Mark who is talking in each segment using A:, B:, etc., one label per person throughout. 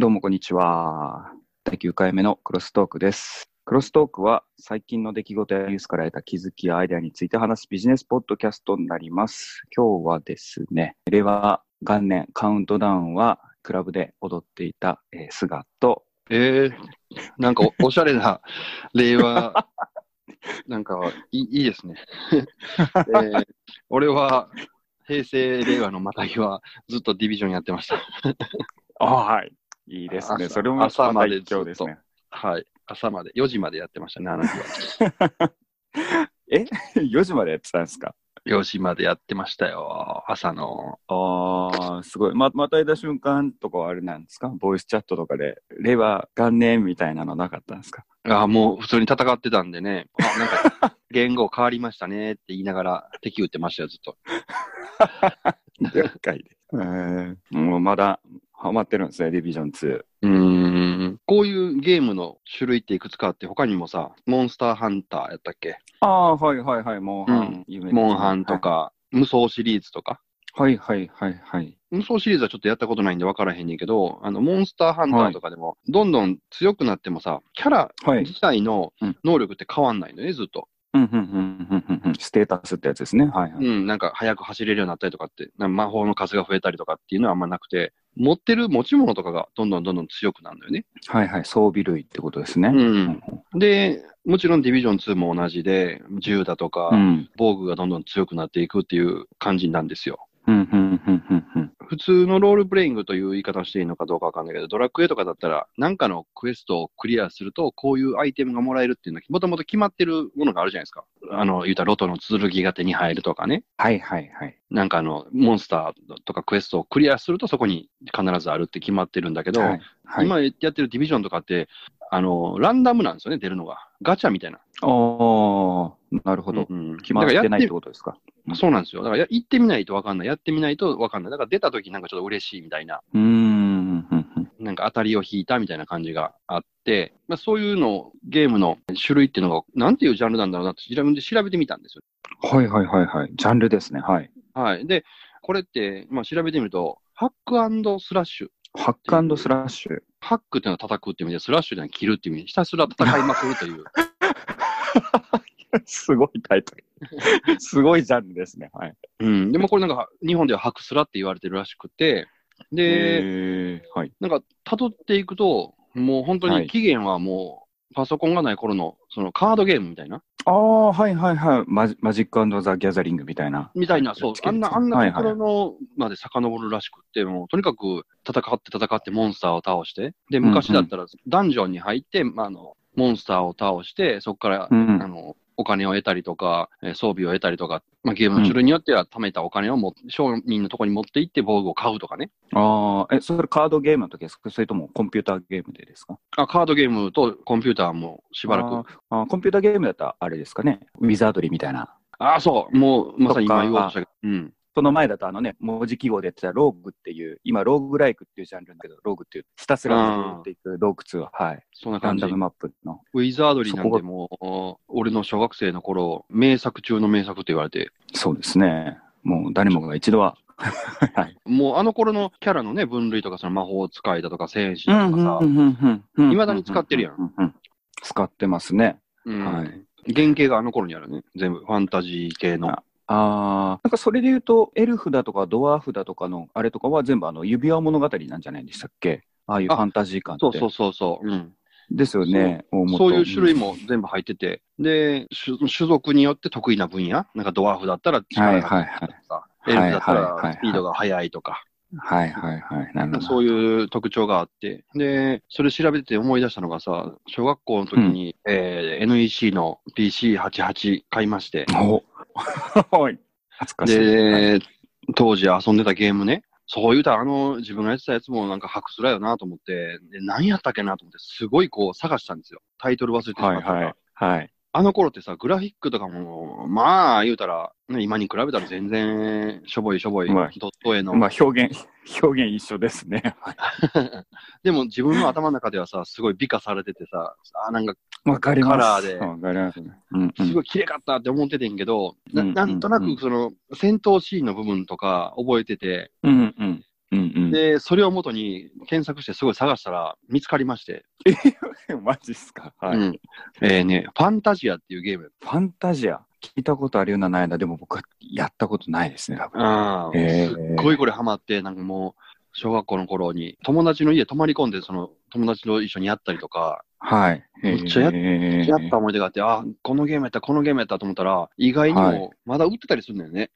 A: どうもこんにちは。第9回目のクロストークです。クロストークは最近の出来事やニュースから得た気づきやアイデアについて話すビジネスポッドキャストになります。今日はですね、令和元年カウントダウンはクラブで踊っていた、えー、菅と、
B: ええなんかお おしゃれな令和、なんかいいいいですね。えー俺は平成、令和のまたぎはずっとディビジョンやってました。
A: あはい。いいですね。
B: 朝
A: それも
B: 朝まで
A: 一興ですね。
B: はい。朝まで、4時までやってましたね、あの日は。
A: え ?4 時までやってたんですか
B: ？4時までやってましたよ、朝の。
A: ああ、すごい。ま、またいだ瞬間とかはあれなんですか？ボイスチャットとかで、令和元年みたいなのなかったんですか？
B: あもう普通に戦ってたんでね、あなんか 言語変わりましたねって言いながら敵撃ってましたよ、ずっと。
A: 了解で。えー、もうまだハマってるんですね、ディビジョン2。
B: うーん。こういうゲームの種類っていくつかあって、他にもさ、モンスターハンターやったっけ？
A: ああ、はいはいはい、モンハン。
B: うんモンハンと。か、無双シリーズとか。
A: はいはいはいはい。
B: 無双シリーズはちょっとやったことないんで分からへんねんけど、あの、モンスターハンターとかでも、どんどん強くなってもさ、キャラ
A: はい。
B: 自体の
A: うん
B: 能力って変わんないのね、ずっと。
A: うんうんうんうんうんうんステータスってやつですね。はいはい。
B: うん、なんか速く走れるようになったりとかって、魔法の数が増えたりとかっていうのはあんまなくて、持ってる持ち物とかがどんどんどんどん強くなるのよね。
A: はいはい。装備類ってことですね。
B: うん。で、もちろんディビジョン2も同じで、銃だとか、
A: うん。
B: 防具がどんどん強くなっていくっていう感じなんですよ。普通のロールプレイングという言い方をしていいのかどうかわかんないけど、ドラクエとかだったら、なんかのクエストをクリアすると、こういうアイテムがもらえるっていうのは、もともと決まってるものがあるじゃないですか。あの、言うたらロトの剣が手に入るとかね。
A: はいはいはい。
B: なんかあの、モンスターとかクエストをクリアすると、そこに必ずあるって決まってるんだけど、
A: はいはい。
B: 今やってるディビジョンとかって、あの、ランダムなんですよね、出るのが。ガチャみたいな。
A: ああ、なるほど。
B: うん
A: 決まってないってことですか？うん
B: そうなんですよ。だからや行ってみないとわかんない。やってみないとわかんない。だから出た時なんかちょっと嬉しいみたいな。
A: うーん。
B: なんか当たりを引いたみたいな感じがあって、まあ、そういうのをゲームの種類っていうのが、なんていうジャンルなんだろうなって自分で調べてみたんですよ。
A: はいはいはいはい。ジャンルですね。はい。
B: はい。で、これって、まあ、調べてみると、
A: hack
B: slash。hack slash。hack っていうのは叩くっていう意味で、スラッシュっていうのは切るっていう意味で、ひたすら戦いまくるという。
A: すごいタイトル。すごいジャンルですね。はい。
B: うん。でもこれなんか、日本ではハクスラって言われてるらしくて、で、
A: えー、はい。
B: なんか、辿っていくと、もう本当
A: はい
B: に起源はもう、パソコンがない頃の、そのカードゲームみたいな？
A: ああ、はいはいはい。マジマジックザ・ギャザリングみたいな。
B: みたいな、そうあんな、あんなところのまで遡るらしくって、もう、とにかく戦って戦ってモンスターを倒して、で、昔だったらダンジョンに入って、まあ、あの、モンスターを倒して、そこから、
A: うん
B: あの、お金を得たりとか、えー装備を得たりとか、まあ、ゲームの種類によっては貯めたお金をも商人のところに持って行って防具を買うとかね。
A: ああ、え、それカードゲームの時ですかそれともコンピューターゲームでですか？
B: あ、カードゲームとコンピューターもしばらく。
A: あーあーコンピューターゲームだったらあれですかね？ウィザードリーみたいな。
B: ああ、そう。もう、まさに今言おうとしたけど。うん。
A: その前だとあのね、文字記号でやってたローグっていう、今ローグライクっていうジャンルだけど、ローグっていう、ひたすら登っていく洞窟は、はい。
B: そんな感じ
A: ランダ。ムマップの。
B: ウィザードリーなんてもう、俺の小学生の頃、名作中の名作って言われて、
A: そうですね。もう誰もが一度は。はい。
B: もうあの頃のキャラのね、分類とか、その魔法使いだとか、戦士だとかさ、
A: 未
B: 未だに使ってるやん
A: ん。使ってますね。
B: うん
A: はい
B: 原型があの頃にあるね。全部、ファンタジー系の。
A: あああ、なんかそれで言うと、エルフだとかドワーフだとかのあれとかは全部あの指輪物語なんじゃないでしたっけ？ああいうファンタジー感って。
B: そうそうそうそう。うん。
A: ですよね。大元
B: そういう種類も全部入ってて、で、種種族によって得意な分野、なんかドワーフだったら力が
A: はいはいはい
B: 強いとかさ、エルフだったらスピードが速いとか、
A: はいはいはい。なるほど。
B: そういう特徴があって、で、それ調べてて思い出したのがさ、小学校の時に、えー NEC の PC88 買いまして、
A: お はい。懐かしい。はい
B: で、当時遊んでたゲームね、そう言うたらあの自分がやってたやつもなんか白スラよなと思って、で何やったっけなと思って、すごいこう探したんですよ。タイトル忘れてしまったから。
A: はいはい。はい。
B: あの頃ってさ、グラフィックとかも、まあ言うたら、ね、今に比べたら全然しょぼいしょぼい、
A: まあ
B: ドット絵の。
A: まあ表現、表現一緒ですね。はい
B: でも自分の頭の中ではさ、すごい美化されててさ、あなんか
A: わかります。
B: カラーで
A: わかりますね。うんうん
B: すごい綺麗かったって思っててんけど、
A: うん
B: ななんとなくその戦闘シーンの部分とか覚えてて、
A: うんうん。うんうんうん。
B: で、それをもとに検索してすごい探したら見つかりまして、
A: マジっすか？はい。
B: うんえーね、ファンタジアっていうゲーム。
A: ファンタジア？聞いたことあるようなないな。でも僕はやったことないですね、多分。
B: ああ、
A: へー
B: すっごいこれハマって、なんかもう、小学校の頃に友達の家泊まり込んで、その友達と一緒にやったりとか、
A: はい。
B: めっちゃややった思い出があって、あ、このゲームやった、このゲームやったと思ったら、意外に
A: はい
B: もまだ売ってたりするんだよね。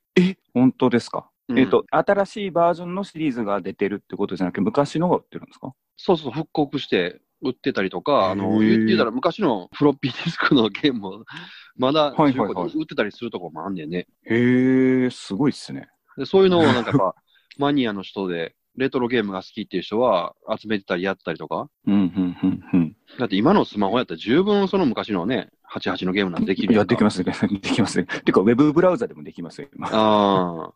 A: 本当ですか？
B: うん
A: えっ、と、新しいバージョンのシリーズが出てるってことじゃなくて、昔のが売ってるんですか？
B: そうそう、復刻して売ってたりとか、あの、言言うたら昔のフロッピーディスクのゲームも、まだ
A: はいはい
B: 中古で売ってたりするとこもあんねんね。
A: へえ、すごいっすね。
B: でそういうのをなんかやっぱ、マニアの人で、レトロゲームが好きっていう人は集めてたりやったりとか。
A: うん、うん、うん、うん。
B: だって今のスマホやったら十分その昔のね、88のゲームなんてできる
A: いや、
B: やんか
A: できますね。できますね。てか、ウェブブラウザでもできますよ、今。
B: あ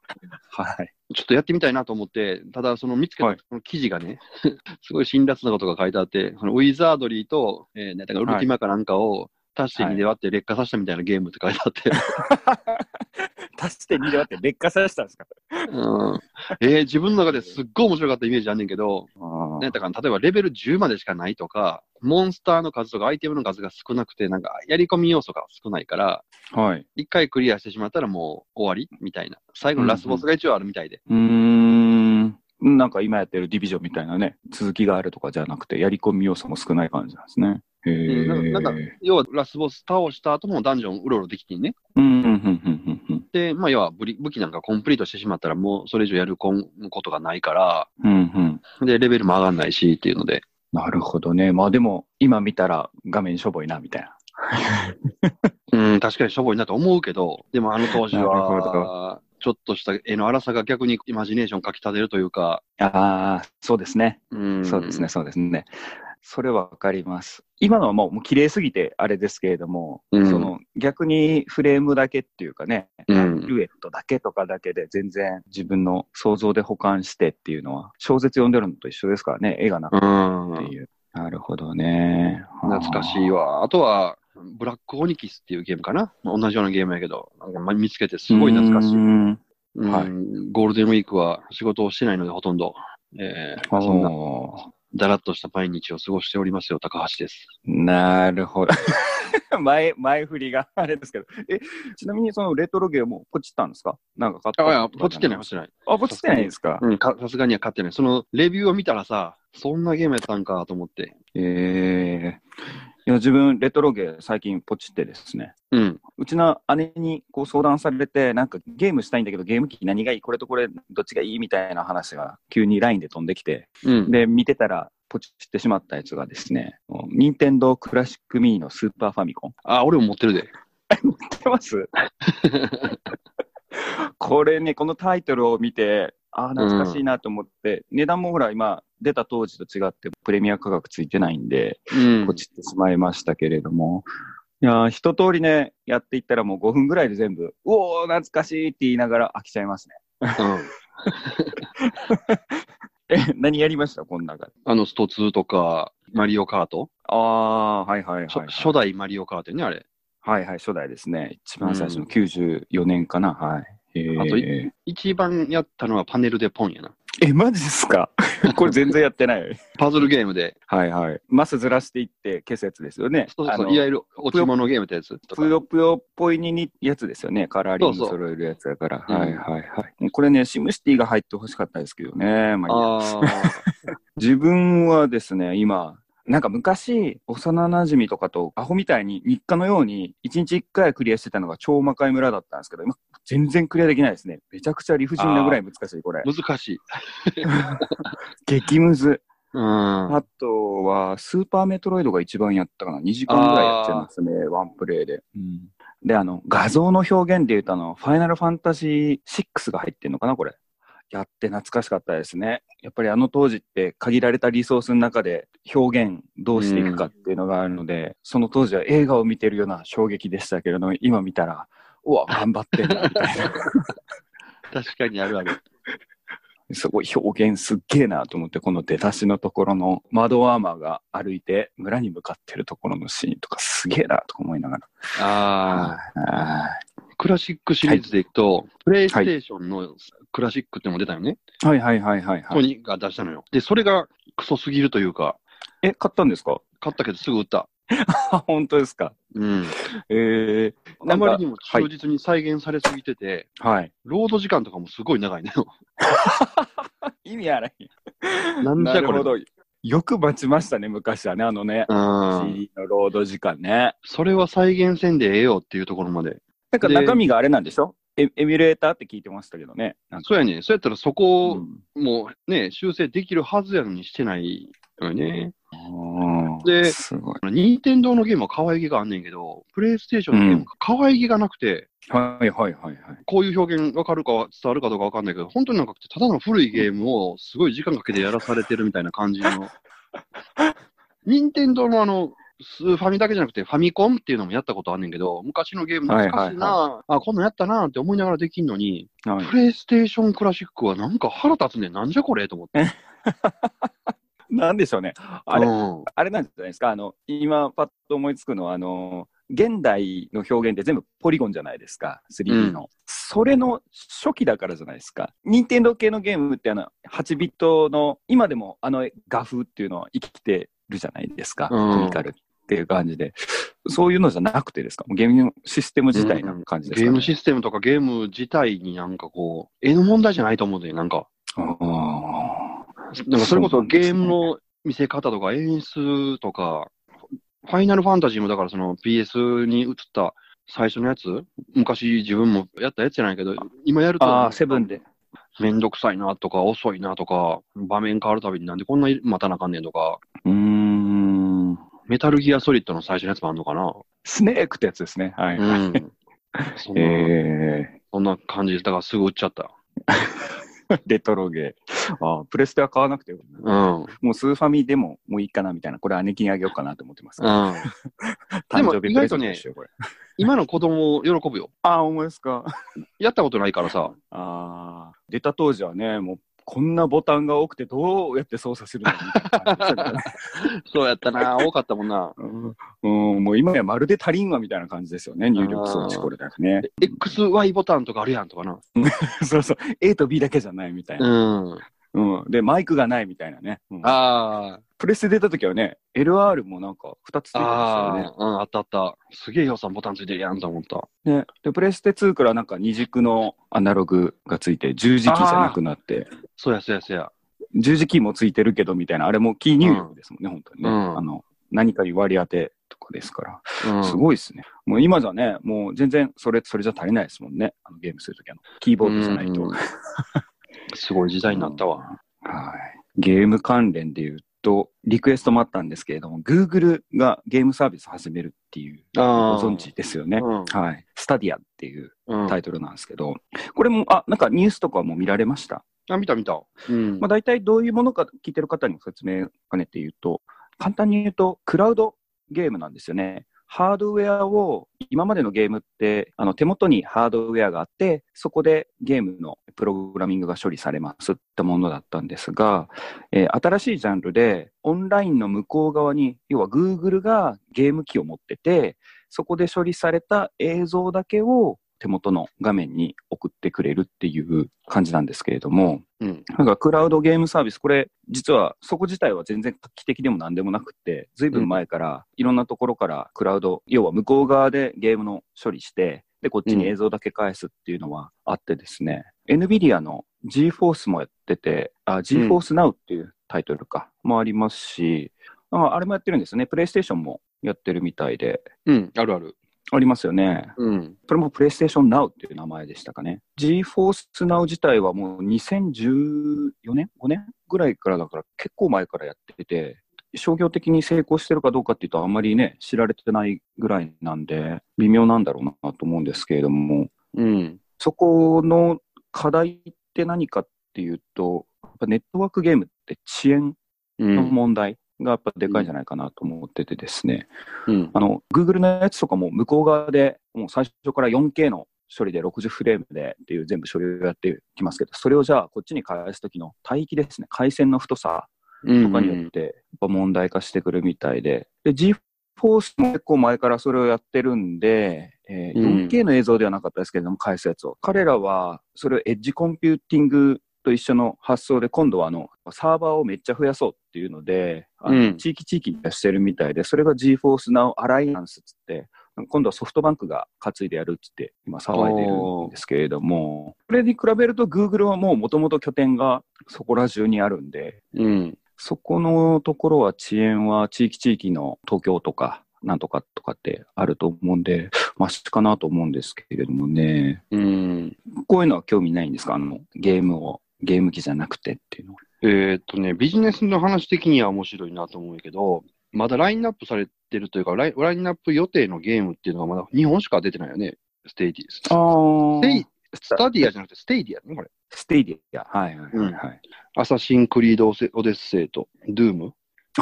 B: あ。
A: はい。
B: ちょっとやってみたいなと思って、ただその見つけ
A: はい
B: たその記事がね、すごい辛辣なことが書いてあって、そのウィザードリーと、えー、ね、だからウルティマかなんかを足して2で割って劣化させたみたいなゲームって書いてあって、
A: 足して2で割って劣化させたんですか？
B: うん、えー自分の中ですっごい面白かったイメージあんねんけど、
A: あ
B: ね、だから例えばレベル10までしかないとか、モンスターの数とかアイテムの数が少なくて、なんかやり込み要素が少ないから、
A: あ。はい。
B: 一回クリアしてしまったらもう終わりみたいな。最後のラスボスが一応あるみたいで。
A: うーん。なんか今やってるディビジョンみたいなね、続きがあるとかじゃなくて、やり込み要素も少ない感じなんですね。へえ。
B: うんなんか、要はラスボス倒した後もダンジョンうろうろできてんね。
A: うん、うん、うん、うん、うん。
B: で、まあ、要は武武器なんかコンプリートしてしまったら、もうそれ以上やることがないから、
A: うん、うん。
B: で、レベルも上がんないしっていうので、
A: なるほどね。まあでも、今見たら画面しょぼいな、みたいな。
B: うん、確かにしょぼいなと思うけど、でもあの当時は、ちょっとした絵の荒さが逆にイマジネーションかき立てるというか、
A: ああ、そうですね。
B: うん、
A: そうですね、。そうですね。それはわかります。今のはもうもう綺麗すぎてあれですけれども、
B: うん
A: その逆にフレームだけっていうかね、
B: うん
A: シルエットだけとかだけで全然自分の想像で保管してっていうのは、小説読んでるのと一緒ですからね、絵がなく
B: うん、
A: てっていう。なるほどね。
B: 懐かしいわ。あとは、ブラックオニキスっていうゲームかな？同じようなゲームやけど、なんかま見つけてすごい懐かしい。
A: はい
B: ゴールデンウィークは仕事をしてないのでほとんど、えーそんなだらっとした毎日を過ごしておりますよ、高橋です。
A: なるほど。前、前振りがあれですけど。え、ちなみにそのレトロゲームもポチったんですか？なんか買った
B: あ、いや、ポチってない、ポチってない。
A: あ、ポチってないんですか？
B: うん、かさすがには買ってない。そのレビューを見たらさ、そんなゲームやったんかと思って。
A: ええいや、自分、レトロゲー最近ポチってですね。
B: うん。
A: うちの姉にこう相談されて、なんかゲームしたいんだけど、ゲーム機何がいい？これとこれどっちがいい？みたいな話が急に LINE で飛んできて、
B: うん。
A: で、見てたら、ポチってしまったやつがですね、任天堂クラシックミニのスーパーファミコン。
B: あ、俺も持ってるで。
A: 知ってます？これね、このタイトルを見て、ああ、懐かしいなと思って、値段もほら、今、出た当時と違って、プレミア価格ついてないんで、
B: うん
A: ポチってしまいましたけれども、いやー一通りね、やっていったらもう5分ぐらいで全部、うおー、懐かしいって言いながら飽きちゃいますね。
B: うん。
A: え、何やりました？この中で。
B: あの、スト2とか、マリオカート、
A: ああ、はいはいはい、
B: 初
A: はい。
B: 初代マリオカートよね、あれ。
A: はいはい、初代ですね。一番最初の94年かな。はい。え
B: あと
A: ー、
B: 一番やったのはパネルでポンやな。
A: え、マジっすか？これ全然やってない。
B: パズルゲームで、
A: はいはい。マスずらしていって消すやつですよね。
B: そうそういわゆる落ち物ゲームってやつ。
A: ぷよぷよっぽいににやつですよね。カラーリング
B: そうそう
A: 揃えるやつだから。
B: うん
A: はいはいはい。これね、シムシティが入ってほしかったですけどね。まあ
B: あ
A: 自分はですね、今、なんか昔、幼馴染とかとアホみたいに日課のように1日1回クリアしてたのが超魔界村だったんですけど、今全然クリアできないですね。めちゃくちゃ理不尽なぐらい難しい、これ
B: あ、。難しい。
A: 激ムズ。
B: うん。
A: あとは、スーパーメトロイドが一番やったかな。2時間ぐらいやっちゃいますね、ワンプレイで。で、あの、画像の表現で言うと、あの、ファイナルファンタジー6が入ってんのかな、これ。やって懐かしかったですね。やっぱりあの当時って限られたリソースの中で表現どうしていくかっていうのがあるので、その当時は映画を見てるような衝撃でしたけれども、今見たら、うわ、頑張ってんな、みたいな。
B: 確かにあるある。
A: すごい表現すっげえなと思って、この出だしのところの窓アーマーが歩いて村に向かってるところのシーンとかすげえなとか思いながら。
B: ああ、
A: はい
B: クラシックシリーズでいくと、プレイステーションのクラシックってのも出たよね。
A: はいはいはいはい、はい。
B: ソニーが出したのよ。で、それがクソすぎるというか、
A: え、買ったんですか？
B: 買ったけどすぐ売った。
A: あ、本当ですか？
B: うん。
A: えー、なんか
B: あまりにも忠実に再現されすぎてて、
A: はい。
B: ロード時間とかもすごい長いのよ。
A: 意味あらへん。
B: なんじゃこれ。
A: なるほど。よく待ちましたね、昔はね、あのね、
B: うん。
A: CD のロード時間ね。
B: それは再現せんでええよっていうところまで。
A: なんか
B: で
A: 中身があれなんでしょ？エエミュレーターって聞いてましたけどね。
B: そうやね。そうやったらそこを
A: うん
B: もうね、修正できるはずやのにしてないのよね。
A: うん
B: です
A: ごい。
B: 任天堂のゲームは可愛げがあんねんけど、プレイステーションのゲームは可愛げがなくて、
A: はいはいはいはい。
B: こういう表現わかるかは伝わるかどうかわかんないけど、本当になんかただの古いゲームをすごい時間かけてやらされてるみたいな感じの。任天堂のあの、スーファミだけじゃなくてファミコンっていうのもやったことあんねんけど、昔のゲーム懐かしいな、
A: はい
B: あ、こんなんやったなって思いながらできんのに、
A: はい
B: プレイステーションクラシックはなんか腹立つねん。なんじゃこれと思って。
A: なんでしょうね。あれ、
B: うん
A: あれなんじゃないですか？あの、今パッと思いつくのは、あの、現代の表現って全部ポリゴンじゃないですか？3D の。それの初期だからじゃないですか？任天堂系のゲームってあの、8ビットの、今でもあの画風っていうのは生きてるじゃないですか？
B: うん
A: コミカルっていう感じで。そういうのじゃなくてですか？ゲームシステム自体な感じですか、ね？
B: ゲームシステムとかゲーム自体になんかこう、絵の問題じゃないと思うんだよ、なんか。
A: あ
B: なんかそれこそゲームの見せ方とか演出とか、ファイナルファンタジーもだからその PS に映った最初のやつ？昔自分もやったやつじゃないけど、今やると、
A: ああ、セブンで。
B: めんどくさいなとか、遅いなとか、場面変わるたびになんでこんな待たなあかんねんとか、
A: うーん。
B: メタルギアソリッドの最初のやつもあんのかな？
A: スネークってやつですね。はい。
B: うん。そんな、
A: え
B: そんな感じで、だからすぐ売っちゃった。
A: ー、レトロゲー。あープレステは買わなくてよ。
B: うん。
A: もうスーファミでももういいかなみたいな。これ姉貴にあげようかなと思ってます。
B: うん。
A: 誕生日プレゼントでしょ、これ。
B: 今の子供喜ぶよ。
A: ああ、思いですか。
B: やったことないからさ。
A: ああ、出た当時はね、もうこんなボタンが多くてどうやって操作するのみたいな
B: そうやったな。多かったもんな。
A: うんうん、もう今やまるで足りんわみたいな感じですよね、入力装置これだけね。
B: XY ボタンとかあるやんとかな。
A: そうそう、A と B だけじゃないみたいな。
B: うん。
A: うん、で、マイクがないみたいなね。うん
B: あ
A: プレステ出た時はね、LR もなんか2つついて
B: あ。
A: ましたよね
B: ああ。うん、あったあった。すげえ予算ボタンついてるやんと思った。
A: ね、で、プレステ2からなんか二軸のアナログがついて、十字キーじゃなくなって、
B: そうやそうやそうや。
A: 十字キーもついてるけどみたいな、あれもキー入力ですもんね、本当にね。
B: うん
A: あの、何かに割り当てとかですから。
B: うん。
A: すごいですね。もう今じゃね、もう全然それ、それじゃ足りないですもんね。あのゲームするときは。キーボードじゃないと。
B: うん すごい時代になったわ。
A: はい。ゲーム関連で言うと、リクエストもあったんですけれども、Google がゲームサービス始めるっていう、ご。存知ですよね。
B: うん
A: はい。スタディアっていう
B: うん。
A: タイトルなんですけど、これも、あ、なんかニュースとかも見られました？
B: あ、見た見た。うん
A: まあ、大体どういうものか聞いてる方にも説明兼ねて言うと、簡単に言うと、クラウドゲームなんですよね。ハードウェアを、今までのゲームって、あの手元にハードウェアがあって、そこでゲームのプログラミングが処理されますってものだったんですが、えー新しいジャンルで、オンラインの向こう側に、要は Google がゲーム機を持ってて、そこで処理された映像だけを手元の画面に送ってくれるっていう感じなんですけれども、
B: うん。
A: なんかクラウドゲームサービス、これ、実はそこ自体は全然画期的でも何でもなくて、ずいぶん前からいろんなところからクラウド、要は向こう側でゲームの処理して、で、こっちに映像だけ返すっていうのはあってですね、NVIDIA の GForce もやってて、あ、GForce Now っていうタイトルか、もありますし、ああれもやってるんですよね。プレイステーションもやってるみたいで、
B: うん。あるある。
A: ありますよね。
B: うん。
A: それもプレイステーション Now っていう名前でしたかね。GForce Now 自体はもう2014年 ?5 年ぐらいからだから結構前からやってて、商業的に成功してるかどうかっていうとあんまりね、知られてないぐらいなんで、微妙なんだろうなと思うんですけれども、
B: うん。
A: そこの課題って何かっていうと、やっぱネットワークゲームって遅延の
B: うん。
A: 問題がやっぱでかいんじゃないかなと思っててですね、
B: うん。
A: あの、Google のやつとかも向こう側で、もう最初から 4K の処理で60フレームでっていう全部処理をやってきますけど、それをじゃあこっちに返すときの帯域ですね、回線の太さ
B: うん。
A: とかによって、やっぱ問題化してくるみたいで、で、スも結構前からそれをやってるんで、えー
B: うん
A: 4K の映像ではなかったですけれども、返すやつを。彼らは、それをエッジコンピューティングと一緒の発想で、今度はあの、サーバーをめっちゃ増やそうっていうので、あの
B: うん
A: 地域地域に出してるみたいで、それが GForce Now Alliance っつって、今度はソフトバンクが担いでやるっつって、今騒いでるんですけれども、それに比べると Google はもう元々拠点がそこら中にあるんで、
B: うん。
A: そこのところは遅延は地域地域の東京とか、なんとかとかってあると思うんで、マシかなと思うんですけれどもね。
B: うん。
A: こういうのは興味ないんですか？あの、ゲームを、ゲーム機じゃなくてっていうのは。
B: えーっとね、ビジネスの話的には面白いなと思うけど、まだラインナップされてるというか、ライラインナップ予定のゲームっていうのがまだ日本しか出てないよね。ステイディス。
A: あ
B: ステイ、スタディアじゃなくてステイディアね、これ。
A: ステイディア。はいはいはい、はい。
B: アサシンクリードオデッセイと、ドゥーム。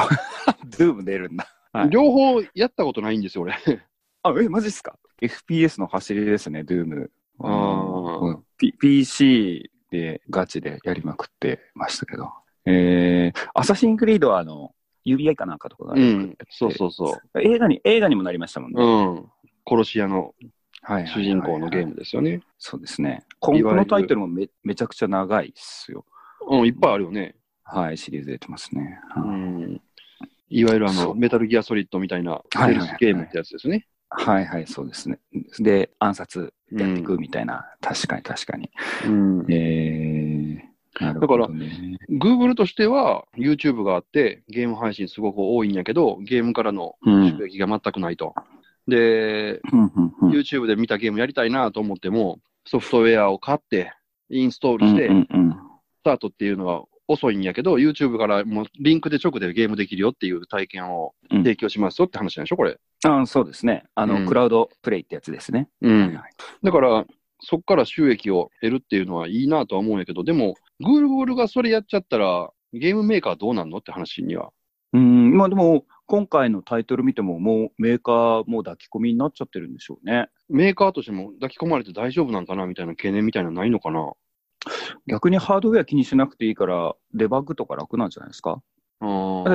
A: ドゥーム出るんだ。はい
B: 両方やったことないんですよ、俺。
A: あ、え、マジっすか ?FPS の走りですね、ドゥーム。
B: あー
A: うん P- PC でガチでやりまくってましたけど。えー、アサシンクリードはあの、UBI かなんかとかが、
B: うん。そうそうそう。
A: 映画に、映画にもなりましたもんね。
B: うん。殺し屋の主人公のゲームですよね。
A: そうですね。今後のタイトルもめめちゃくちゃ長いっすよ。
B: うん、いっぱいあるよね。
A: はい、シリーズ出てますね。
B: う
A: はい
B: ん。いわゆるあの、メタルギアソリッドみたいな、ゲームってやつですね。
A: はいはい、そうですね。で、暗殺やっていくみたいな、確かに確かに。
B: うん。
A: えー、なるほど、ね。
B: Google としては YouTube があって、ゲーム配信すごく多いんやけど、ゲームからの
A: うん
B: 収益が全くないと。で、
A: うんうんうん
B: YouTube で見たゲームやりたいなと思っても、ソフトウェアを買って、インストールして、
A: うんうんうん
B: スタートっていうのが遅いんやけど、YouTube からもうリンクで直でゲームできるよっていう体験を
A: うん
B: 提供しますよって話なんでしょ、これ。
A: あそうですね。あの、
B: うん
A: クラウドプレイってやつですね。
B: うん。
A: はいはい
B: だから、そこから収益を得るっていうのはいいなとは思うんやけど、でも、Google がそれやっちゃったら、ゲームメーカーどうなんのって話には。
A: うん、まあでも、今回のタイトル見ても、もうメーカーも抱き込みになっちゃってるんでしょうね。
B: メーカーとしても抱き込まれて大丈夫なんかなみたいな懸念みたいなのないのかな？
A: 逆にハードウェア気にしなくていいから、デバッグとか楽なんじゃないですか？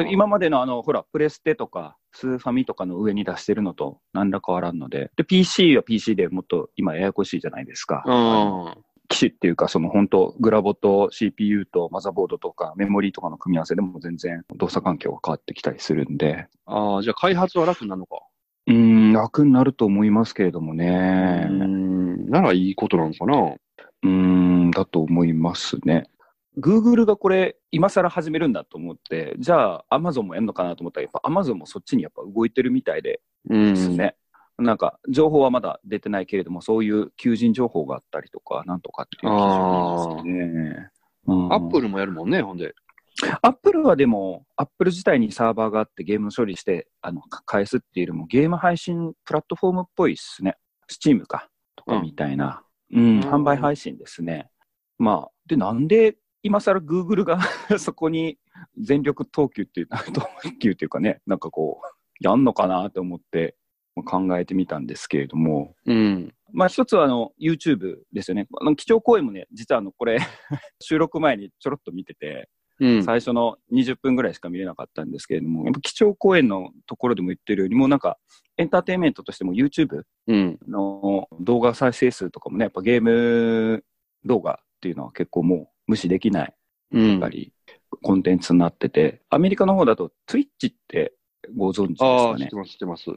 A: 今までのあの、ほら、プレステとか、スーファミとかの上に出してるのと何ら変わらんので、で、PC は PC でもっと今ややこしいじゃないですか。機種っていうか、その本当、グラボと CPU とマザーボードとかメモリーとかの組み合わせでも全然動作環境が変わってきたりするんで、
B: あー、じゃあ開発は楽になるのか。
A: うーん、楽になると思いますけれども
B: う
A: ね。
B: ん、ならいいことなのかな
A: うーん、だと思いますね。Google がこれ、今更始めるんだと思って、じゃあ Amazon もやるのかなと思ったら、やっぱ Amazon もそっちにやっぱ動いてるみたいで
B: うん。
A: ですね。なんか、情報はまだ出てないけれども、そういう求人情報があったりとか、なんとかっていう記事なんですね。うん
B: アップルもやるもんね、ほんで。
A: アップルはでも、アップル自体にサーバーがあってゲームの処理して、あの、か返すっていうよりも、ゲーム配信プラットフォームっぽいっすね。スチームか、とかみたいな。うん、
B: うん
A: 販売配信ですね。まあ、で、なんで、今更 Google が そこに全力投球っていう、投球っていうかね、なんかこう、やんのかなと思って考えてみたんですけれども、
B: うん。
A: まあ一つはあの YouTube ですよね。あの基調講演もね、実はあのこれ 収録前にちょろっと見てて、
B: うん。
A: 最初の20分ぐらいしか見れなかったんですけれども、やっぱ基調講演のところでも言ってるように、もうなんかエンターテインメントとしても YouTube
B: うん。
A: の動画再生数とかもね、やっぱゲーム動画っていうのは結構もう無視できない、
B: うん。
A: やっぱりコンテンツになってて、アメリカの方だと Twitch ってご存知ですかね？
B: 知って。ます、知ってます。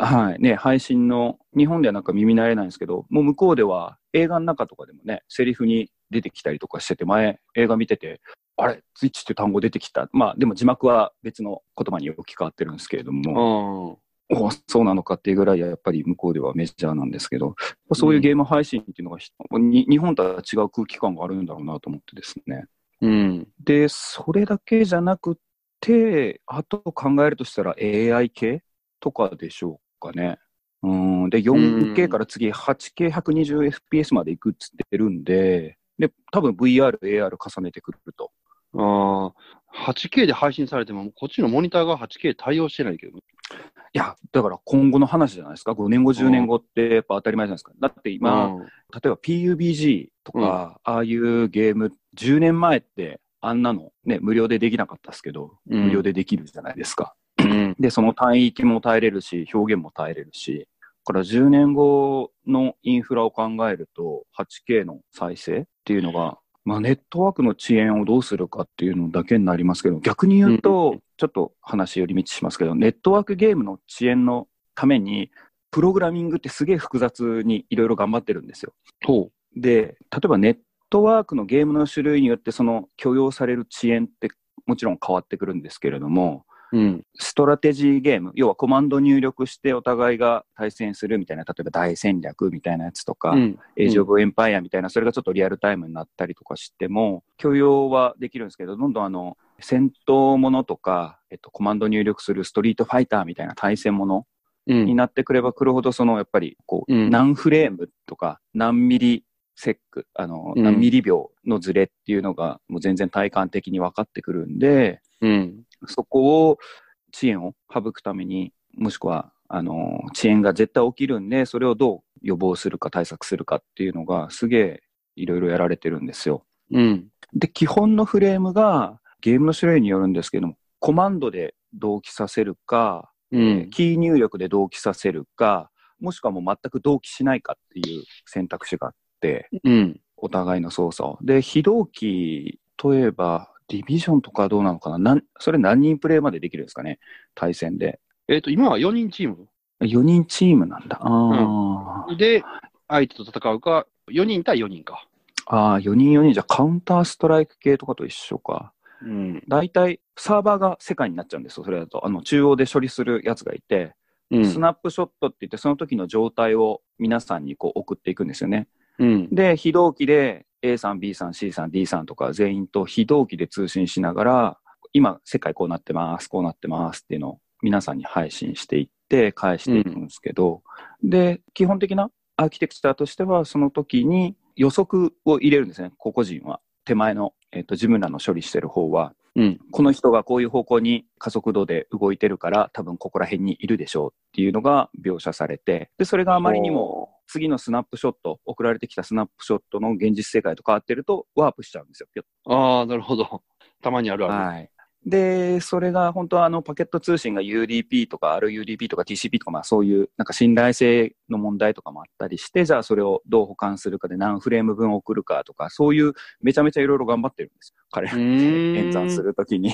A: はい。ね、配信の、日本ではなんか耳慣れないんですけど、もう向こうでは映画の中とかでもね、セリフに出てきたりとかしてて、前映画見てて、あれ、ツイッチって単語出てきた？まあ、でも字幕は別の言葉に置き換わってるんですけれど
B: あ
A: も、
B: あ。
A: おそうなのかっていうぐらいやっぱり向こうではメジャーなんですけど、そういうゲーム配信っていうのがひ、に日本とは違う空気感があるんだろうなと思ってですね。
B: うん。
A: で、それだけじゃなくて、あと考えるとしたら AI 系とかでしょうかね。うん、で、4K から次 8K120fps まで行くっつってるんで、で、多分 VR、AR 重ねてくると。
B: ああ。8K で配信されても、こっちのモニターが 8K 対応してないけど。
A: いや、だから今後の話じゃないですか？5年後、10年後ってやっぱ当たり前じゃないですか。だって今、
B: うん
A: 例えば PUBG とか、ああいうゲーム、10年前ってあんなのね、無料でできなかったですけど、
B: うん
A: 無料でできるじゃないですか。
B: うん。
A: で、その帯域も耐えれるし、表現も耐えれるし、だから10年後のインフラを考えると、8K の再生っていうのが、まあ、ネットワークの遅延をどうするかっていうのだけになりますけど、逆に言うと、ちょっと話寄り道しますけど、ネットワークゲームの遅延のために、プログラミングってすげえ複雑にいろいろ頑張ってるんですよ。
B: ほ
A: で、例えばネットワークのゲームの種類によって、その許容される遅延ってもちろん変わってくるんですけれども、
B: う。うん。
A: ストラテジーゲーム、要はコマンド入力してお互いが対戦するみたいな、例えば大戦略みたいなやつとか、
B: うん。
A: エイジ・オブ・エンパイアみたいな、それがちょっとリアルタイムになったりとかしても、許容はできるんですけど、どんどんあの、戦闘ものとか、えっと、コマンド入力するストリートファイターみたいな対戦もの
B: うん。
A: になってくればくるほど、そのやっぱりこう、
B: うん
A: 何フレームとか何ミリセック、あの、
B: うん
A: 何ミリ秒のズレっていうのがもう全然体感的に分かってくるんで、
B: うん。
A: そこを遅延を省くために、もしくはあの遅延が絶対起きるんで、それをどう予防するか対策するかっていうのがすげえいろいろやられてるんですよ。
B: うん。
A: で、基本のフレームがゲームの種類によるんですけども、コマンドで同期させるか、
B: う
A: えー
B: ん。
A: キー入力で同期させるか、もしくはもう全く同期しないかっていう選択肢があって、
B: うん。
A: お互いの操作を。で、非同期、例えば、ディビジョンとかはどうなのかな？なんそれ何人プレイまでできるんですかね？対戦で。
B: えっ、と、今は4人チーム
A: 4人チームなんだ。あー、
B: で、相手と戦うか、4人対4人か。
A: あー、4人4人じゃカウンターストライク系とかと一緒か。
B: うん。
A: 大体、サーバーが世界になっちゃうんですよ、それだと。あの、中央で処理するやつがいて、
B: うん。
A: スナップショットって言って、その時の状態を皆さんにこう送っていくんですよね。
B: うん。
A: で、非同期で A さん、B さん、C さん、D さんとか全員と非同期で通信しながら、今、世界こうなってます、こうなってますっていうのを皆さんに配信していって、返していくんですけど、で、基本的なアーキテクチャとしては、その時に予測を入れるんですね、個々人は。手前の、えっと自分らの処理してる方は、
B: うん。
A: この人がこういう方向に加速度で動いてるから、多分ここら辺にいるでしょうっていうのが描写されて、で、それがあまりにも次のスナップショット、送られてきたスナップショットの現実世界と変わってると、ワープしちゃうんですよ、
B: ああ、なるほど。たまにある
A: と。
B: ある。
A: はい。で、それが本当はあのパケット通信が UDP とか RUDP とか TCP とかまあそういうなんか信頼性の問題とかもあったりして、じゃあそれをどう保管するかで何フレーム分送るかとか、そういうめちゃめちゃいろいろ頑張ってるんですよ。彼ら演算するときに。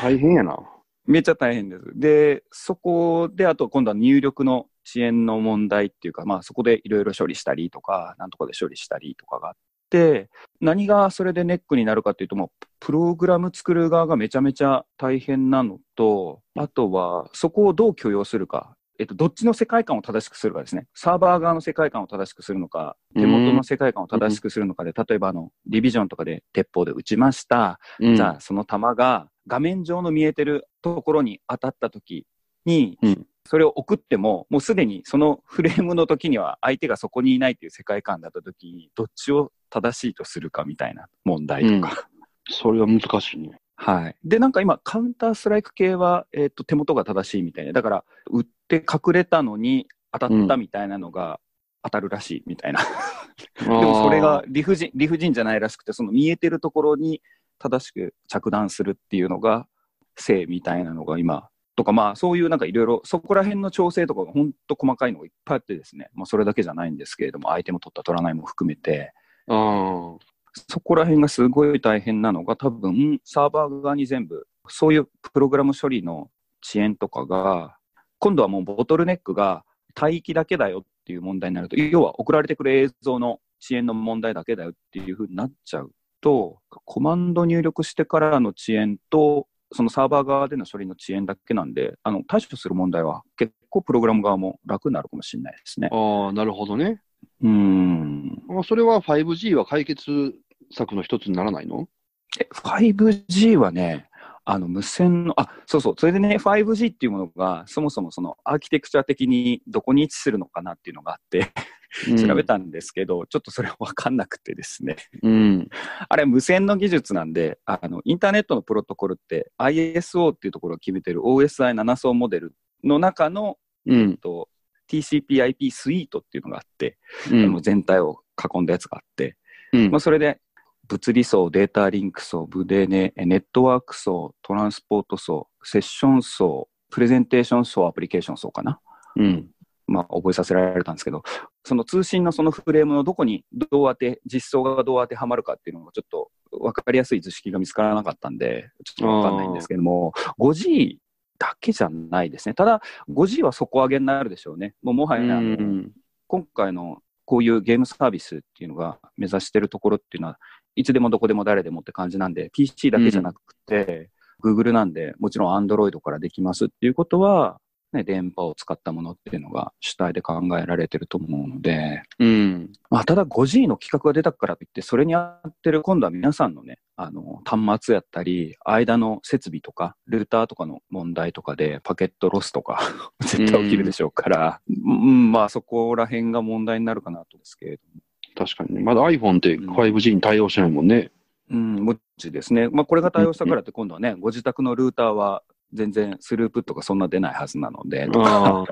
B: 大変やな。
A: めっちゃ大変です。で、そこで、あと今度は入力の遅延の問題っていうか、まあそこでいろいろ処理したりとか、なんとかで処理したりとかがあって、何がそれでネックになるかっていうと、もうプログラム作る側がめちゃめちゃ大変なのと、あとはそこをどう許容するか。えっと、どっちの世界観を正しくするかですね。サーバー側の世界観を正しくするのか、手元の世界観を正しくするのかで、例えばあの、ディビジョンとかで鉄砲で撃ちました。
B: うん
A: じゃあ、その弾が画面上の見えてるところに当たった時に、
B: うん
A: それを送っても、もうすでにそのフレームの時には相手がそこにいないっていう世界観だった時に、どっちを正しいとするかみたいな問題とか。
B: それは難しいね。
A: はい。で、なんか今、カウンターストライク系は、えっ、と、手元が正しいみたいな。だから、撃って隠れたのに当たったみたいなのが当たるらしいみたいな。
B: で
A: でもそれが理不尽、理不尽じゃないらしくて、その見えてるところに正しく着弾するっていうのが正みたいなのが今、とかまあそういうなんかいろいろそこら辺の調整とかが本当細かいのがいっぱいあってですね、まあそれだけじゃないんですけれども、相手も取った取らないも含めて、
B: あー。
A: そこら辺がすごい大変なのが多分サーバー側に全部そういうプログラム処理の遅延とかが今度はもうボトルネックが帯域だけだよっていう問題になると要は送られてくる映像の遅延の問題だけだよっていうふうになっちゃうとコマンド入力してからの遅延とそのサーバー側での処理の遅延だけなんであの対処する問題は結構プログラム側も楽になるかもしれないですね。
B: あー、なるほどね。
A: うーん
B: あそれは 5G は解決策の一つにならないの？
A: え 5G はね、あの無線の、あそうそう、それでね、5G っていうものが、そもそもそのアーキテクチャ的にどこに位置するのかなっていうのがあって、調べたんですけど、ちょっとそれ分かんなくてですね、
B: うん。
A: あれ、無線の技術なんで、あのインターネットのプロトコルって、ISO っていうところを決めてる OSI7 層モデルの中の、
B: うん。
A: と TCP/IP スイートっていうのがあって、
B: うん。
A: あの全体を囲んだやつがあって、
B: うん。
A: まあ、それで物理層、データリンク層、ブデネ、ネットワーク層、トランスポート層、セッション層、プレゼンテーション層、アプリケーション層かな。
B: うん。
A: まあ、覚えさせられたんですけど、その通信のそのフレームのどこにどう当て、実装がどう当てはまるかっていうのがちょっと分かりやすい図式が見つからなかったんで、ちょっと分かんないんですけども、5G だけじゃないですね。ただ、5G は底上げになるでしょうね。もうもはや、今回のこういうゲームサービスっていうのが目指してるところっていうのは、いつでもどこでも誰でもって感じなんで、PC だけじゃなくて、Google なんで、もちろん Android からできますっていうことは、ね、電波を使ったものっていうのが主体で考えられてると思うので、
B: うん。
A: まあ、ただ 5G の規格が出たからといって、それに合ってる今度は皆さんのね、あの、端末やったり、間の設備とか、ルーターとかの問題とかで、パケットロスとか、絶対起きるでしょうから、うん、まあそこら辺が問題になるかなとですけれども。
B: 確かにね。まだ iPhone って 5G に対応しないもんね。
A: うん、もちですね。まあこれが対応したからって今度はね、ご自宅のルーターは全然スループットがそんな出ないはずなので、とか、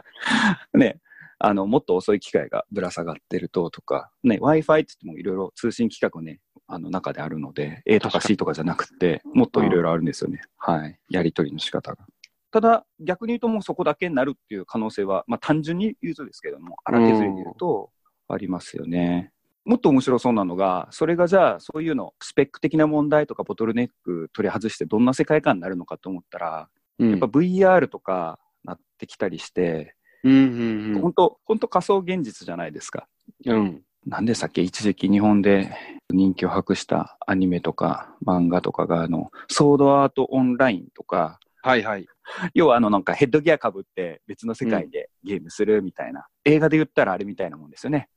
B: あ
A: ね、あの、もっと遅い機械がぶら下がってるととか、ね、Wi-Fi って言ってもいろいろ通信規格ね、あの中であるので、A とか C とかじゃなくて、もっといろいろあるんですよね。はい。やり取りの仕方が。ただ、逆に言うともうそこだけになるっていう可能性は、まあ単純に言うとですけども、荒削りに言うと、ありますよね。もっと面白そうなのが、それがじゃあ、そういうの、スペック的な問題とかボトルネック取り外して、どんな世界観になるのかと思ったら、
B: うん
A: やっぱ VR とかなってきたりして、
B: うんうん
A: 本当、本当仮想現実じゃないですか。
B: うん。うん。
A: なんでさっき一時期日本で人気を博したアニメとか漫画とかが、あの、ソードアートオンラインとか、
B: はいはい。
A: 要はあのなんかヘッドギアかぶって別の世界でゲームするみたいな、映画で言ったらあれみたいなもんですよね。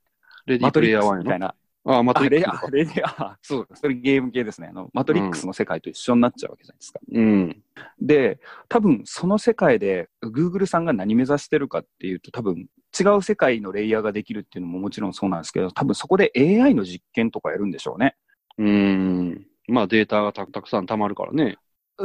B: レディープレイヤー1やな。
A: スみたいな。
B: ああ、マトリックスか。
A: あれで、あ、そう、それゲーム系ですね。あの、マトリックスの世界と一緒になっちゃうわけじゃないですか。
B: うん。
A: で、多分その世界で Google さんが何目指してるかっていうと、多分違う世界のレイヤーができるっていうのももちろんそうなんですけど、多分そこで AI の実験とかやるんでしょうね。
B: うん。まあデータがたたくさん溜まるからね。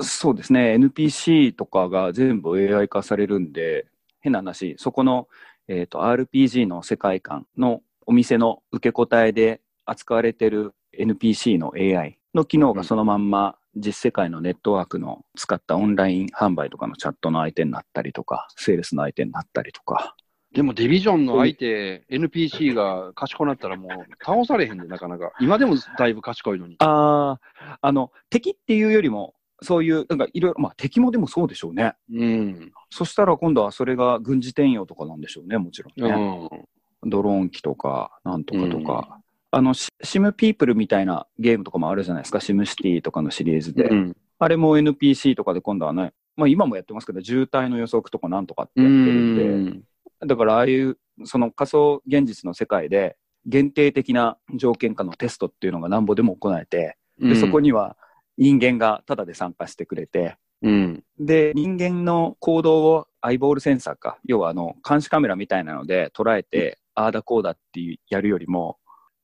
A: そうですね。NPC とかが全部 AI 化されるんで、変な話、そこの、えっ、と、RPG の世界観のお店の受け答えで扱われてる NPC の AI の機能がそのまんま実世界のネットワークの使ったオンライン販売とかのチャットの相手になったりとか、セールスの相手になったりとか。
B: でもディビジョンの相手、NPC が賢くなったらもう倒されへんで、なかなか。今でもだいぶ賢いのに。
A: ああ、あの、敵っていうよりも、そういう、なんかいろいろ、まあ敵もでもそうでしょうね。
B: うん。
A: そしたら今度はそれが軍事転用とかなんでしょうね、もちろん
B: う
A: ね。
B: ん。
A: ドローン機とか、なんとかとか。あの、シシムピープルみたいなゲームとかもあるじゃないですか、シムシティとかのシリーズで。
B: うん。
A: あれも NPC とかで今度はね、まあ今もやってますけど、渋滞の予測とかなんとかって
B: う
A: やってるんで、
B: ん。
A: だからああいう、その仮想現実の世界で、限定的な条件下のテストっていうのがなんぼでも行えて、で、そこには人間がタダで参加してくれて、
B: うん。
A: で、人間の行動をアイボールセンサーか、要はあの、監視カメラみたいなので捉えて、ああだこうだっていうやるよりも、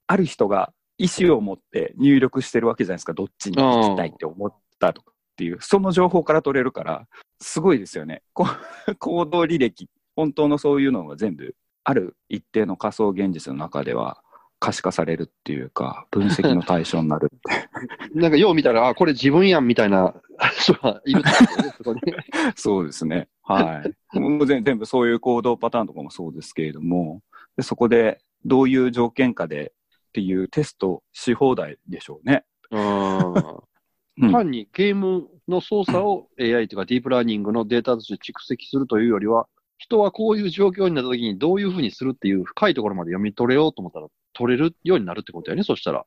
A: ある人が意思を持って入力してるわけじゃないですか、どっちに行きたいって思ったとかっていう、その情報から取れるから、すごいですよね。こ 行動履歴、本当のそういうのが全部、ある一定の仮想現実の中では可視化されるっていうか、分析の対象になるって。
B: なんかよう見たら、あ、これ自分やんみたいな人がいるってことね、そこに。
A: そうですね。はい。もう全全部そういう行動パターンとかもそうですけれども、でそこでどういう条件下でっていうテストし放題でしょうね。うん
B: 単にゲームの操作を AI というかディープラーニングのデータとして蓄積するというよりは、人はこういう状況になった時にどういうふうにするっていう深いところまで読み取れようと思ったら取れるようになるってことやね、そしたら。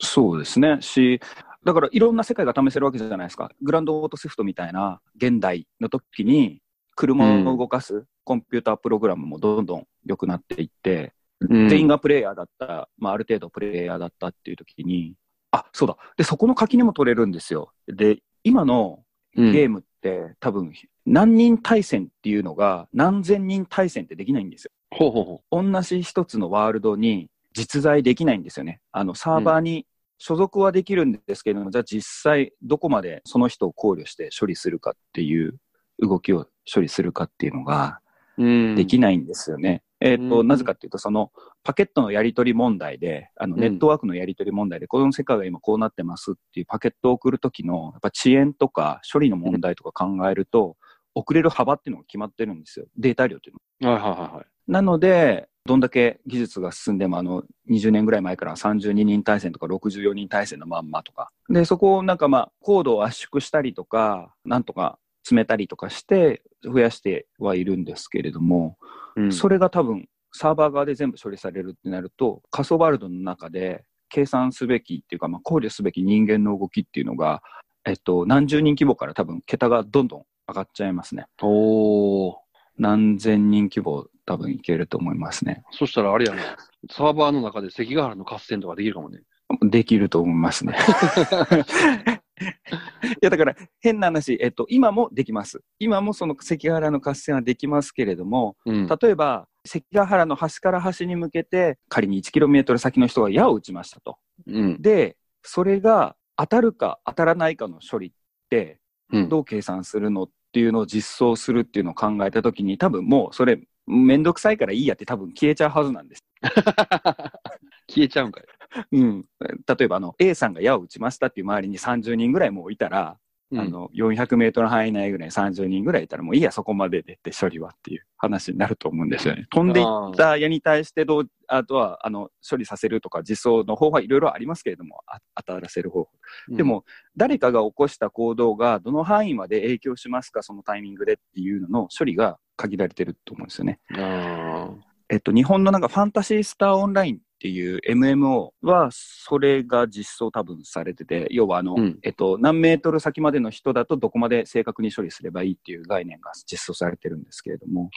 A: そうですね。し、だからいろんな世界が試せるわけじゃないですか。グランドオートセフトみたいな現代の時に車を動かすコンピュータープログラムもどんどん良くなっていって、全員がプレイヤーだった、まあ、ある程度プレイヤーだったっていう時に、あ、そうだ。で、そこの垣根も取れるんですよ。で、今の
B: うん
A: ゲームって多分何人対戦っていうのが何千人対戦ってできないんですよ。
B: ほうほうほ
A: 同じ一つのワールドに実在できないんですよね。あのサーバーに所属はできるんですけれども、じゃあ実際どこまでその人を考慮して処理するかっていう動きを処理するかっていうのが
B: う。うん。
A: できないんですよね。えっ、と、
B: うん
A: なぜかっていうと、そのパケットのやり取り問題で、あの
B: うん
A: ネットワークのやり取り問題で、この世界が今こうなってますっていうパケットを送るときの、やっぱ遅延とか処理の問題とか考えると、遅れる幅っていうのが決まってるんですよ。データ量っていうの。
B: はいはいはいはい。
A: なので、どんだけ技術が進んでも、あの、20年ぐらい前から32人対戦とか64人対戦のまんまとか。で、そこをなんかまあ、コードを圧縮したりとか、なんとか詰めたりとかして、増やしてはいるんですけれども、
B: うん
A: それが多分、サーバー側で全部処理されるってなると、仮想ワールドの中で計算すべきっていうか、まあ、考慮すべき人間の動きっていうのが、えっと、何十人規模から多分、桁がどんどん上がっちゃいますね。
B: おー。
A: 何千人規模多分いけると思いますね。
B: そしたらあれやな。サーバーの中で関ヶ原の合戦とかできるかもね。
A: できると思いますね。いや、だから変な話、えっと、今もできます。今もその関ヶ原の合戦はできますけれども、
B: うん。
A: 例えば、関ヶ原の端から端に向けて、仮に 1km 先の人が矢を撃ちましたと。
B: うん。
A: で、それが当たるか当たらないかの処理って、
B: うん。
A: どう計算するのっていうのを実装するっていうのを考えたときに、多分もうそれ、めんどくさいからいいやって多分消えちゃうはずなんです。
B: 消えちゃうんかい。
A: うん。例えば、あの、A さんが矢を撃ちましたっていう周りに30人ぐらいもういたら、
B: うん
A: あの、400メートル範囲内ぐらい30人ぐらいいたら、もういいや、そこまででって処理はっていう話になると思うんですよね。飛んでいった矢に対してどう、あとは、あの、処理させるとか実装の方法はいろいろありますけれども、あ当たらせる方法。で、も、誰かが起こした行動がどの範囲まで影響しますか、そのタイミングでっていうのの処理が限られてると思うんですよね。えっと、日本のなんかファンタシースターオンラインっていう MMO は、それが実装多分されてて、要はあの、
B: うん
A: えっと、何メートル先までの人だとどこまで正確に処理すればいいっていう概念が実装されてるんですけれども、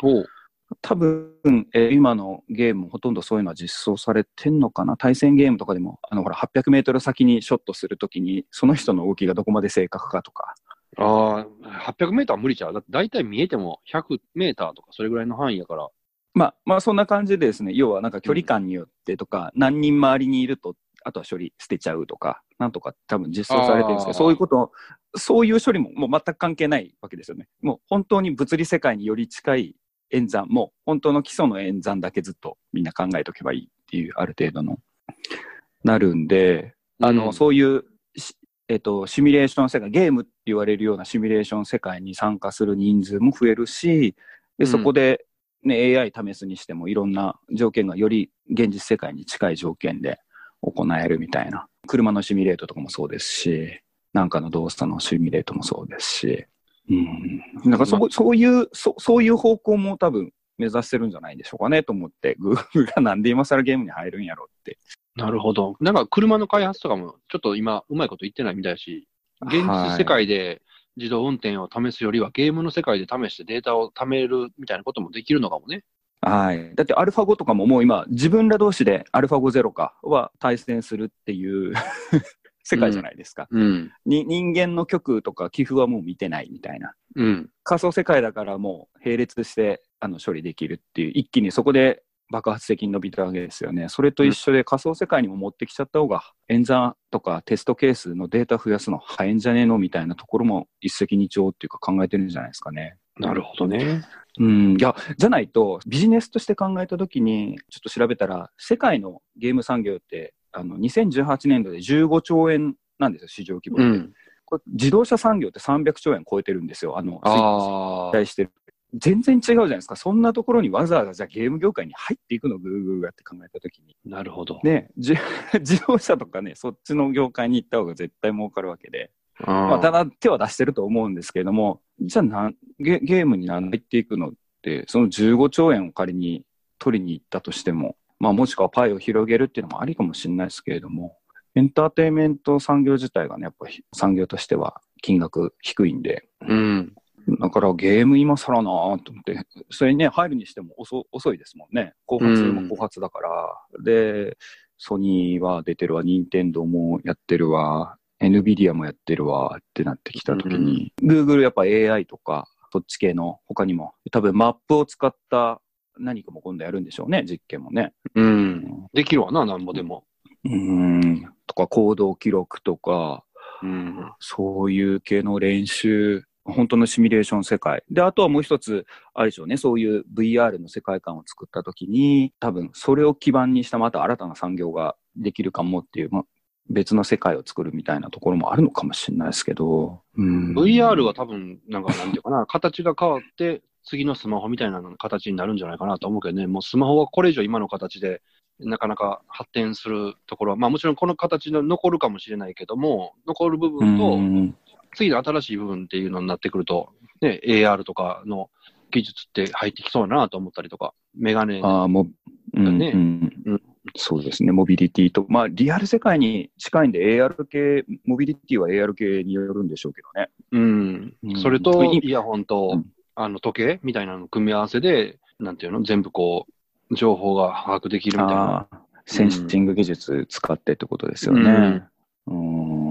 A: 多分、えー今のゲームほとんどそういうのは実装されてんのかな？対戦ゲームとかでも、あの、ほら、800メートル先にショットするときに、その人の動きがどこまで正確かとか、
B: ああ、800メーターは無理ちゃう。だって大体見えても100メーターとかそれぐらいの範囲やから。
A: まあ、まあ、そんな感じでですね、要はなんか距離感によってとか、何人周りにいると、あとは処理捨てちゃうとか、なんとか多分実装されてるんですけど、そういうこと、そういう処理ももう全く関係ないわけですよね。もう本当に物理世界により近い演算、もう本当の基礎の演算だけずっとみんな考えとけばいいっていう、ある程度の、なるんで、あの、
B: うん
A: そういうし、えっと、シミュレーション世界、ゲームって言われるようなシミュレーション世界に参加する人数も増えるし、で、
B: うん。
A: そこで、ね、AI 試すにしてもいろんな条件がより現実世界に近い条件で行えるみたいな。車のシミュレートとかもそうですし、なんかの動作のシミュレートもそうですし、うん。なんかそこ、そういう、そそういう方向も多分目指してるんじゃないでしょうかねと思って、Google がなんで今更ゲームに入るんやろって。
B: なるほど。なんか車の開発とかもちょっと今うまいこと言ってないみたいだし、現実世界で自動運転を試すよりはゲームの世界で試してデータを貯めるみたいなこともできるのかもね。
A: はい。だって、アルファ5とかももう今、自分ら同士でアルファ5ゼロかは対戦するっていう 世界じゃないですか。
B: うん。
A: に人間の曲とか寄付はもう見てないみたいな。
B: うん。
A: 仮想世界だからもう並列してあの処理できるっていう、一気にそこで爆発的に伸びたわけですよね。それと一緒で仮想世界にも持ってきちゃった方が、演算とかテストケースのデータ増やすの早いんじゃねえのみたいなところも一石二鳥っていうか考えてるんじゃないですかね。
B: なるほどね。
A: うん、いや、じゃないと、ビジネスとして考えたときに、ちょっと調べたら、世界のゲーム産業って、あの、2018年度で15兆円なんですよ、市場規模で。
B: うん。
A: これ自動車産業って300兆円超えてるんですよ、あの、
B: ああ。
A: 対してる。全然違うじゃないですか。そんなところにわざわざじゃあゲーム業界に入っていくの、グーグルがって考えたときに。
B: なるほど。
A: ね、じ 自動車とかね、そっちの業界に行った方が絶対儲かるわけで。まあ、た
B: だ、
A: だ手は出してると思うんですけれども、じゃあなんゲゲームに何で行っていくのって、その15兆円を仮に取りに行ったとしても、まあもしくはパイを広げるっていうのもありかもしれないですけれども、エンターテインメント産業自体がね、やっぱり産業としては金額低いんで、
B: うん。
A: だからゲーム今更なぁと思って、それにね、入るにしても遅遅いですもんね。後発も後発だから。で、ソニーは出てるわ、任天堂もやってるわ、NVIDIA もやってるわってなってきたときに、Google やっぱ AI とか、そっち系の他にも、多分マップを使った何かも今度やるんでしょうね、実験もね。
B: うん。できるわな、なんぼでも。
A: うん、とか行動記録とか、
B: うん。
A: そういう系の練習、本当のシミュレーション世界。で、あとはもう一つ、あれでしょうね、そういう VR の世界観を作ったときに、多分それを基盤にしたまた新たな産業ができるかもっていう、まあ、別の世界を作るみたいなところもあるのかもしれないですけど、うん、
B: VR は多分、なんか、なんていうかな、形が変わって、次のスマホみたいなの形になるんじゃないかなと思うけどね、もうスマホはこれ以上今の形で、なかなか発展するところは、まあもちろんこの形で残るかもしれないけども、残る部
A: う
B: 分と、
A: ん
B: 次の新しい部分っていうのになってくると、ね、AR とかの技術って入ってきそうだなと思ったりとか、メガネ、
A: ああ、もう、うん
B: ね。
A: うん。
B: うん。
A: そうですね、モビリティと、まあ、リアル世界に近いんで、AR 系、モビリティは AR 系によるんでしょうけどね。
B: うん。
A: うん。
B: それと
A: い
B: イヤホンと、
A: うん。
B: あの時計みたいなの組み合わせで、なんていうの、全部こう、情報が把握できるみたいな。
A: センシング技術使ってってことですよね。うん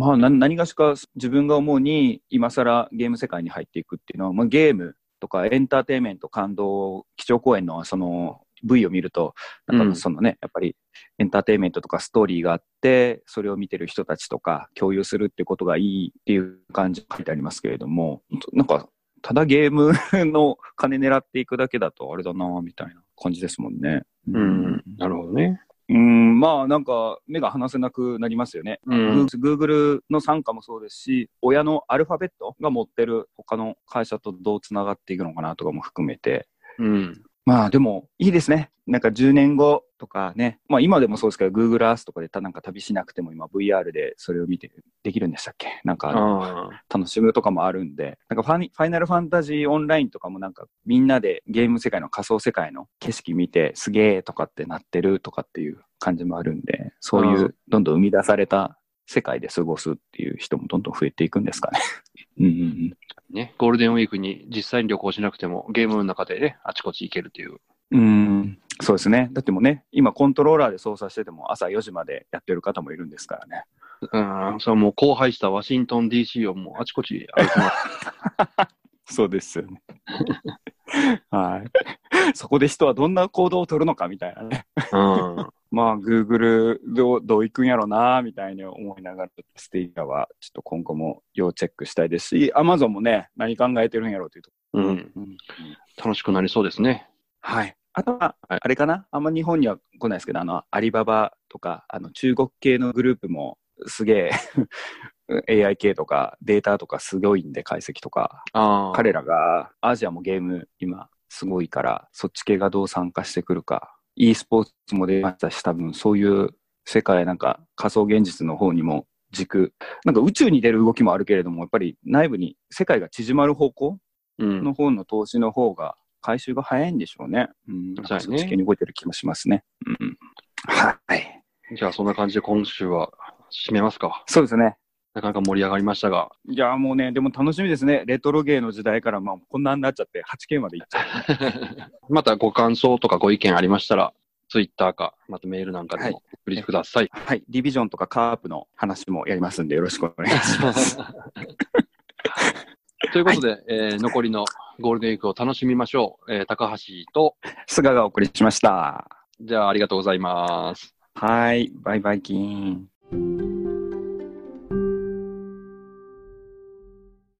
A: まあ、な何がしか自分が思うに、今更ゲーム世界に入っていくっていうのは、まあ、ゲームとかエンターテインメント、感動、基調講演のその V を見ると、なん
B: うん
A: かそのね、やっぱりエンターテインメントとかストーリーがあって、それを見てる人たちとか共有するってことがいいっていう感じが書いてありますけれども、なんか、ただゲームの金狙っていくだけだとあれだなみたいな感じですもんね。
B: うん、なるほどね。
A: うん、まあなんか目が離せなくなりますよね。
B: うん、
A: Google の傘下もそうですし、親のアルファベットが持ってる他の会社とどうつながっていくのかなとかも含めて。
B: うん、
A: まあでもいいですね。なんか10年後とかね、まあ今でもそうですけど、Google Earth とかでたなんか旅しなくても今 VR でそれを見てできるんでしたっけ？なんか楽しむとかもあるんで、なんかファニファイナルファンタジーオンラインとかもなんかみんなでゲーム世界の仮想世界の景色見てすげえとかってなってるとかっていう感じもあるんで、そういううんどんどん生み出された世界で過ごすっていう人もどんどん増えていくんですかね。うんうんうん。
B: ね、ゴールデンウィークに実際に旅行しなくても、ゲームの中でね、あちこち行けるっていう。
A: うん、そうですね。だってもうね、今コントローラーで操作してても朝4時までやってる方もいるんですからね。
B: うん、それはもう荒廃したワシントン DC をもうあちこち歩きます。
A: そうですよね。はい。そこで人はどんな行動を取るのかみたいなね。
B: うん、
A: まあ、Google どうどういくんやろうな、みたいに思いながら、ステイヤはちょっと今後も要チェックしたいですし、Amazon もね、何考えてるんやろうというところ。
B: うん、
A: うん
B: 楽しくなりそうですね。
A: はい。あとは、
B: はい。
A: あれかな？あんま日本には来ないですけど、あの、アリババとか、あの、中国系のグループもすげえ AI 系とかデータとかすごいんで、解析とか。彼らがアジアもゲーム今すごいから、そっち系がどう参加してくるか。e スポーツも出ましたし、多分そういう世界なんか仮想現実の方にも軸、なんか宇宙に出る動きもあるけれども、やっぱり内部に世界が縮まる方向
B: うん、
A: の方の投資の方が回収が早いんでしょうね。うん、なんかそっち系に動いてる気もしますね。うん、はい。
B: じゃあそんな感じで今週は締めますか。
A: そうですね。
B: なかなか盛り上がりましたが。
A: いや、もうね、でも楽しみですね。レトロゲーの時代から、まあ、こんなになっちゃって、8K までいっちゃう。
B: またご感想とかご意見ありましたら、ツイッターか、またメールなんかでもお送りください。
A: はい。ディビジョンとかカープの話もやりますんで、よろしくお願いします。
B: ということで、えー残りのゴールデンウィークを楽しみましょう。えー高橋と、
A: 菅がお送りしました。
B: じゃあありがとうございます。
A: はい。バイバイキーン。